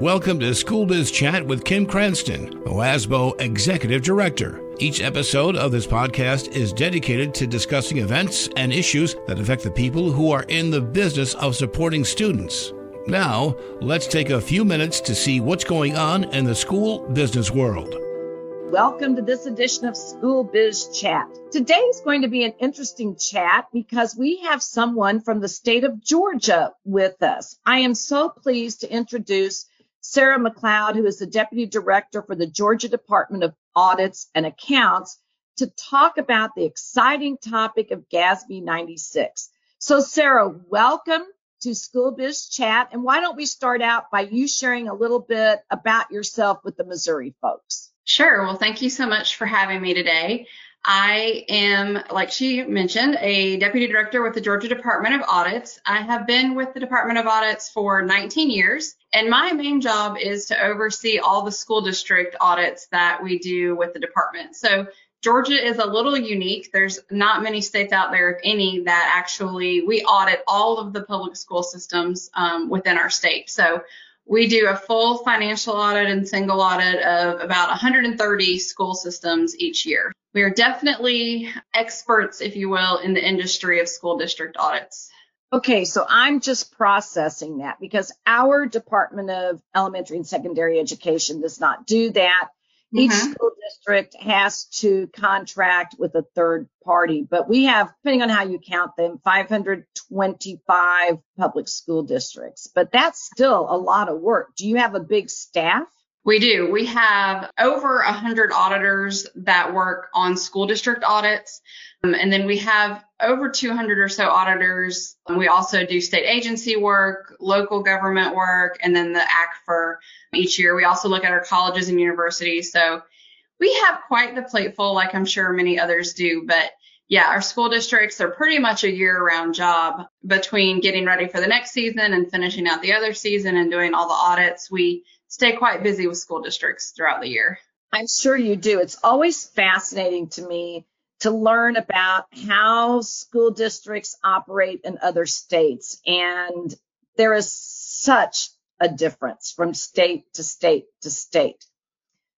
Welcome to School Biz Chat with Kim Cranston, MoASBO Executive Director. Each episode of this podcast is dedicated to discussing events and issues that affect the people who are in the business of supporting students. Now, let's take a few minutes to see what's going on in the school business world. Welcome to this edition of School Biz Chat. Today is going to be an interesting chat because we have someone from the state of Georgia with us. I am so pleased to introduce Sara McLeod, who is the Deputy Director for the Georgia Department of Audits and Accounts, to talk about the exciting topic of GASB 96. So, Sarah, welcome to School Biz Chat. And why don't we start out by you sharing a little bit about yourself with the Missouri folks? Sure. Well, thank you so much for having me today. I am, like she mentioned, a deputy director with the Georgia Department of Audits. I have been with the Department of Audits for 19 years, and my main job is to oversee all the school district audits that we do with the department. So Georgia is a little unique. There's not many states out there, if any, that actually we audit all of the public school systems um, within our state. So we do a full financial audit and single audit of about 130 school systems each year. We are definitely experts, if you will, in the industry of school district audits. Okay, so I'm just processing that because our Department of Elementary and Secondary Education does not do that. Each mm-hmm. school district has to contract with a third party, but we have, depending on how you count them, 525 public school districts. But that's still a lot of work. Do you have a big staff? We do. We have over 100 auditors that work on school district audits. Um, and then we have over 200 or so auditors. We also do state agency work, local government work, and then the ACFR each year. We also look at our colleges and universities. So we have quite the plateful, like I'm sure many others do. But yeah, our school districts are pretty much a year round job between getting ready for the next season and finishing out the other season and doing all the audits. We stay quite busy with school districts throughout the year. I'm sure you do. It's always fascinating to me to learn about how school districts operate in other states. And there is such a difference from state to state to state.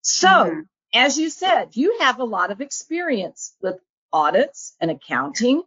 So, mm-hmm. as you said, you have a lot of experience with audits and accounting.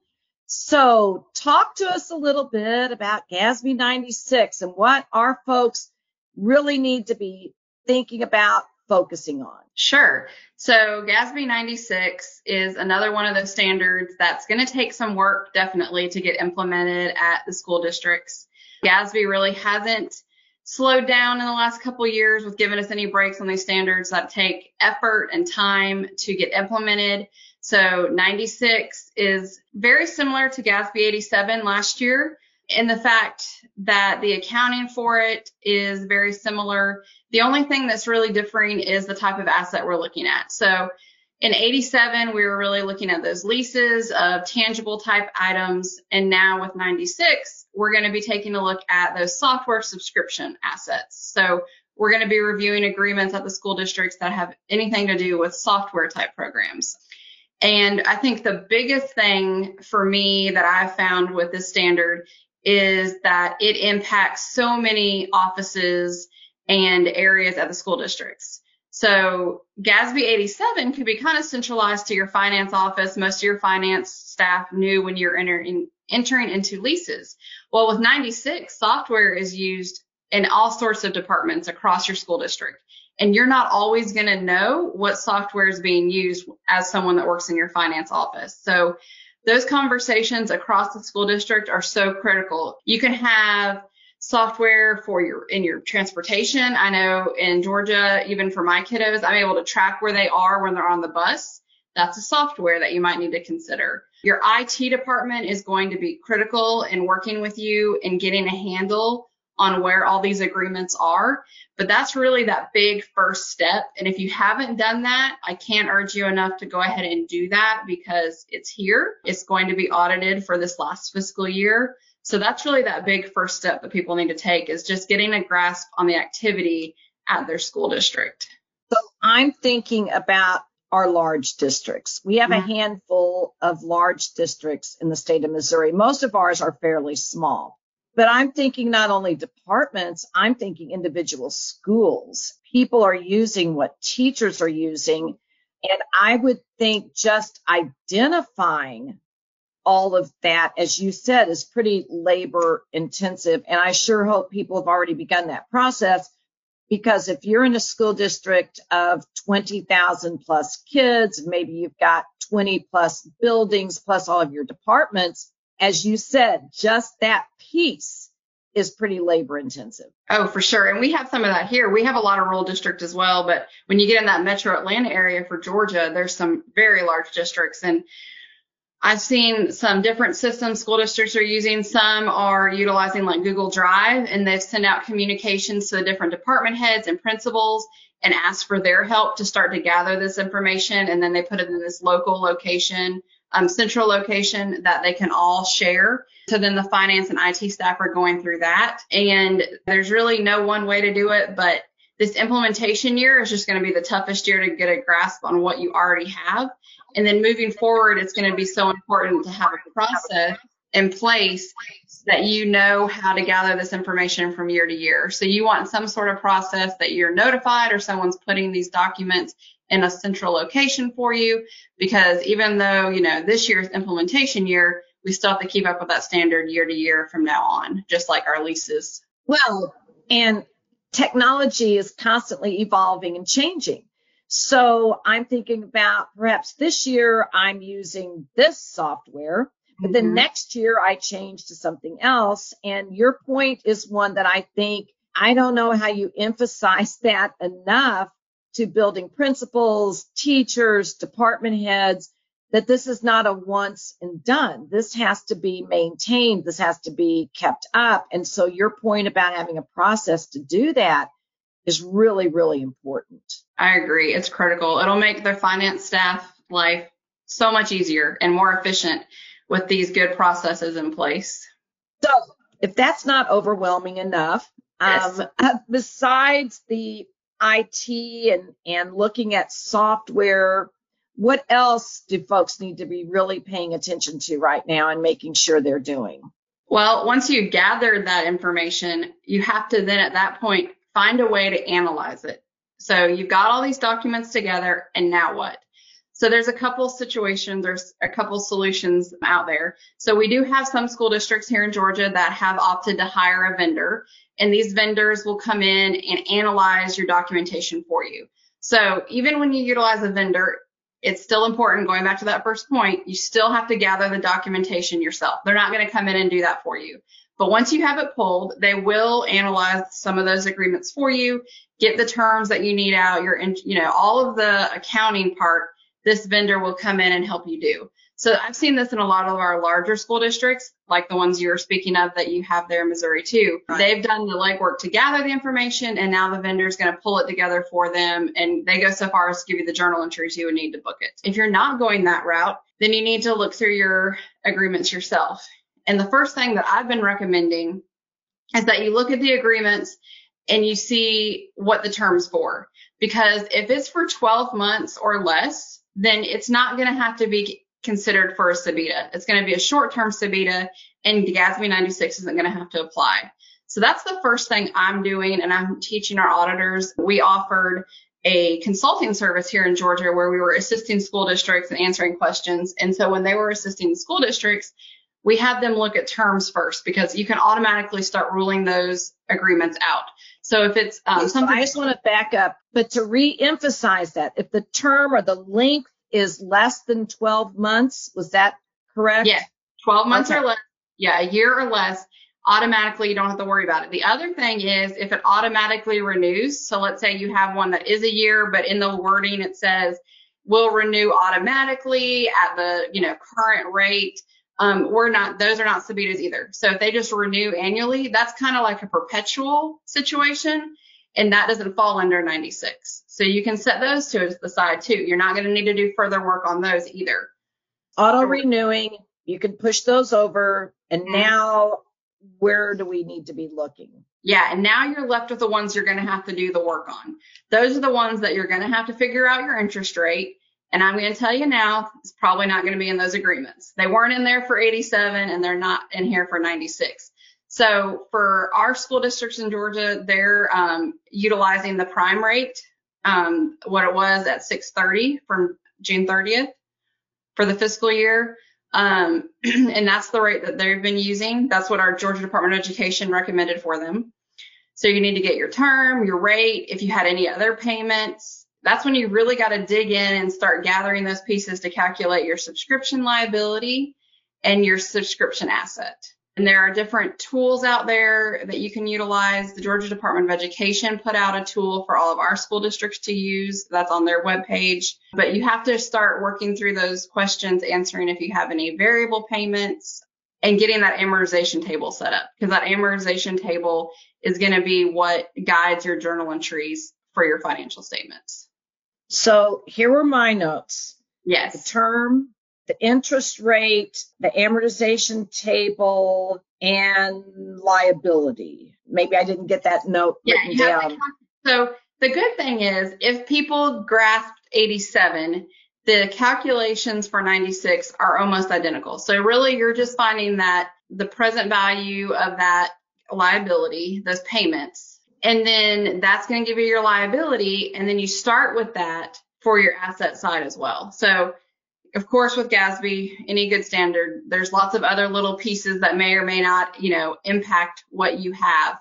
So, talk to us a little bit about GASB 96 and what our folks really need to be thinking about focusing on? Sure. So GASB 96 is another one of those standards that's going to take some work definitely to get implemented at the school districts. GASB really hasn't slowed down in the last couple years with giving us any breaks on these standards that take effort and time to get implemented. So 96 is very similar to GASB 87 last year in the fact that the accounting for it is very similar. The only thing that's really differing is the type of asset we're looking at. So in 87, we were really looking at those leases of tangible type items. And now with 96, we're going to be taking a look at those software subscription assets. So we're going to be reviewing agreements at the school districts that have anything to do with software type programs. And I think the biggest thing for me that I've found with this standard is that it impacts so many offices and areas at the school districts. So GASB 87 could be kind of centralized to your finance office. Most of your finance staff knew when you're entering, entering into leases. Well, with 96, software is used in all sorts of departments across your school district. And you're not always going to know what software is being used as someone that works in your finance office. So those conversations across the school district are so critical. You can have software for your in your transportation. I know in Georgia, even for my kiddos, I'm able to track where they are when they're on the bus. That's a software that you might need to consider. Your IT department is going to be critical in working with you and getting a handle on where all these agreements are. But that's really that big first step. And if you haven't done that, I can't urge you enough to go ahead and do that because it's here. It's going to be audited for this last fiscal year. So that's really that big first step that people need to take is just getting a grasp on the activity at their school district. So I'm thinking about our large districts. We have mm-hmm. a handful of large districts in the state of Missouri. Most of ours are fairly small. But I'm thinking not only departments, I'm thinking individual schools. People are using what teachers are using. And I would think just identifying all of that, as you said, is pretty labor intensive. And I sure hope people have already begun that process because if you're in a school district of 20,000 plus kids, maybe you've got 20 plus buildings plus all of your departments, as you said, just that piece is pretty labor intensive. Oh, for sure. And we have some of that here. We have a lot of rural district as well, but when you get in that metro Atlanta area for Georgia, there's some very large districts and I've seen some different systems school districts are using. Some are utilizing like Google Drive and they've sent out communications to the different department heads and principals and asked for their help to start to gather this information. And then they put it in this local location, um, central location that they can all share. So then the finance and IT staff are going through that. And there's really no one way to do it, but this implementation year is just going to be the toughest year to get a grasp on what you already have. And then moving forward, it's going to be so important to have a process in place that you know how to gather this information from year to year. So you want some sort of process that you're notified or someone's putting these documents in a central location for you because even though, you know, this year's implementation year, we still have to keep up with that standard year to year from now on, just like our leases. Well, and technology is constantly evolving and changing. So I'm thinking about perhaps this year I'm using this software, but then mm-hmm. next year I change to something else. And your point is one that I think I don't know how you emphasize that enough to building principals, teachers, department heads, that this is not a once and done. This has to be maintained. This has to be kept up. And so your point about having a process to do that is really, really important. I agree. It's critical. It'll make their finance staff life so much easier and more efficient with these good processes in place. So if that's not overwhelming enough, yes. um, besides the IT and, and looking at software, what else do folks need to be really paying attention to right now and making sure they're doing? Well, once you gather that information, you have to then at that point find a way to analyze it. So you've got all these documents together and now what? So there's a couple situations, there's a couple solutions out there. So we do have some school districts here in Georgia that have opted to hire a vendor and these vendors will come in and analyze your documentation for you. So even when you utilize a vendor, it's still important going back to that first point, you still have to gather the documentation yourself. They're not going to come in and do that for you. But once you have it pulled, they will analyze some of those agreements for you, get the terms that you need out, your, you know, all of the accounting part, this vendor will come in and help you do. So I've seen this in a lot of our larger school districts, like the ones you were speaking of that you have there in Missouri too. Right. They've done the legwork to gather the information and now the vendor is going to pull it together for them and they go so far as to give you the journal entries you would need to book it. If you're not going that route, then you need to look through your agreements yourself. And the first thing that I've been recommending is that you look at the agreements and you see what the terms for. Because if it's for 12 months or less, then it's not going to have to be considered for a SBTA. It's going to be a short-term SBTA and GASB 96 isn't going to have to apply. So that's the first thing I'm doing and I'm teaching our auditors. We offered a consulting service here in Georgia where we were assisting school districts and answering questions. And so when they were assisting the school districts, we had them look at terms first because you can automatically start ruling those agreements out. So if it's um, something, so I just want to back up, but to re-emphasize that, if the term or the length is less than 12 months, was that correct? Yeah, 12 months okay. or less. Yeah, a year or less. Automatically, you don't have to worry about it. The other thing is if it automatically renews. So let's say you have one that is a year, but in the wording it says will renew automatically at the you know current rate um, we're not, those are not SBTAs either. So if they just renew annually, that's kind of like a perpetual situation and that doesn't fall under 96. So you can set those to the side too. You're not going to need to do further work on those either. Auto renewing, you can push those over and mm-hmm. now where do we need to be looking? Yeah, and now you're left with the ones you're going to have to do the work on. Those are the ones that you're going to have to figure out your interest rate and I'm going to tell you now, it's probably not going to be in those agreements. They weren't in there for 87 and they're not in here for 96. So for our school districts in Georgia, they're um, utilizing the prime rate, um, what it was at 6:30 from June 30th for the fiscal year. Um, and that's the rate that they've been using. That's what our Georgia Department of Education recommended for them. So you need to get your term, your rate, if you had any other payments. That's when you really got to dig in and start gathering those pieces to calculate your subscription liability and your subscription asset. And there are different tools out there that you can utilize. The Georgia Department of Education put out a tool for all of our school districts to use. That's on their webpage. But you have to start working through those questions, answering if you have any variable payments and getting that amortization table set up because that amortization table is going to be what guides your journal entries for your financial statements. So here were my notes. Yes. The term, the interest rate, the amortization table, and liability. Maybe I didn't get that note yeah, written down. So the good thing is if people grasped 87, the calculations for 96 are almost identical. So really you're just finding that the present value of that liability, those payments, and then that's going to give you your liability. And then you start with that for your asset side as well. So of course, with GASB, any good standard, there's lots of other little pieces that may or may not, you know, impact what you have.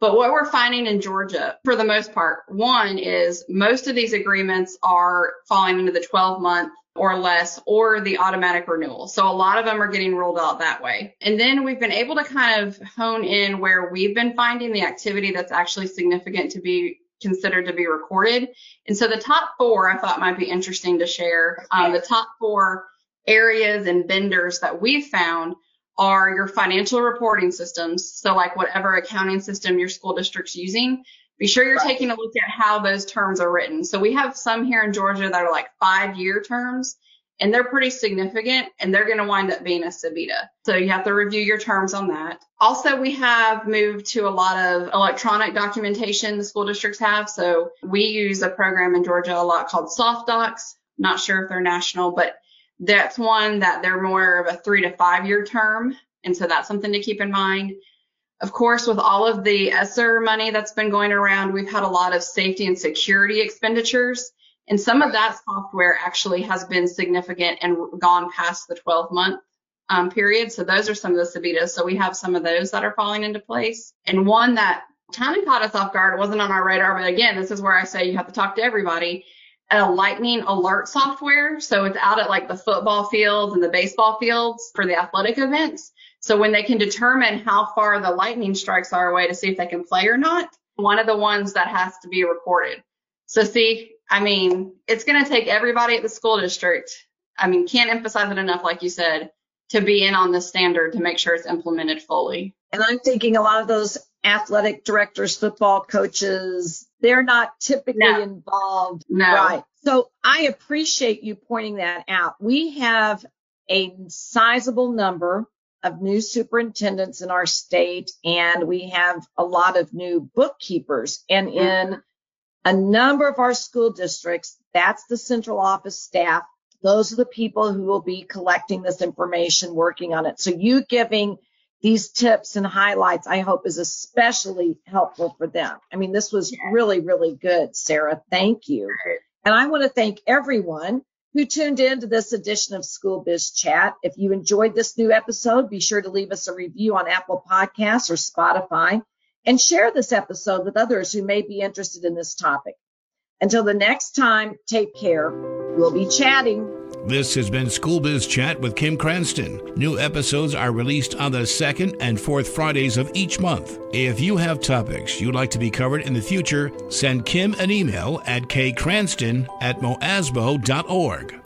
But what we're finding in Georgia, for the most part, one is most of these agreements are falling into the 12 month or less or the automatic renewal. So a lot of them are getting rolled out that way. And then we've been able to kind of hone in where we've been finding the activity that's actually significant to be considered to be recorded. And so the top four I thought might be interesting to share. Um, the top four areas and vendors that we've found are your financial reporting systems. So like whatever accounting system your school district's using, be sure you're right. taking a look at how those terms are written. So we have some here in Georgia that are like five year terms and they're pretty significant and they're going to wind up being a SBITA. So you have to review your terms on that. Also, we have moved to a lot of electronic documentation the school districts have. So we use a program in Georgia a lot called SoftDocs. Not sure if they're national, but that's one that they're more of a three to five year term. And so that's something to keep in mind. Of course, with all of the ESSER money that's been going around, we've had a lot of safety and security expenditures. And some of that software actually has been significant and gone past the 12 month um, period. So those are some of the CBITAs. So we have some of those that are falling into place. And one that kind of caught us off guard, it wasn't on our radar, but again, this is where I say you have to talk to everybody. A lightning alert software. So it's out at like the football fields and the baseball fields for the athletic events. So when they can determine how far the lightning strikes are away to see if they can play or not, one of the ones that has to be recorded. So see, I mean, it's going to take everybody at the school district. I mean, can't emphasize it enough, like you said, to be in on the standard to make sure it's implemented fully. And I'm thinking a lot of those athletic directors, football coaches, they're not typically no. involved. No. Right. So I appreciate you pointing that out. We have a sizable number of new superintendents in our state, and we have a lot of new bookkeepers. And mm-hmm. in a number of our school districts, that's the central office staff. Those are the people who will be collecting this information, working on it. So you giving these tips and highlights, I hope is especially helpful for them. I mean, this was really, really good, Sara. Thank you. And I want to thank everyone who tuned in to this edition of School Biz Chat. If you enjoyed this new episode, be sure to leave us a review on Apple Podcasts or Spotify and share this episode with others who may be interested in this topic. Until the next time, take care. We'll be chatting. This has been School Biz Chat with Kim Cranston. New episodes are released on the second and fourth Fridays of each month. If you have topics you'd like to be covered in the future, send Kim an email at kcranston at moasbo.org.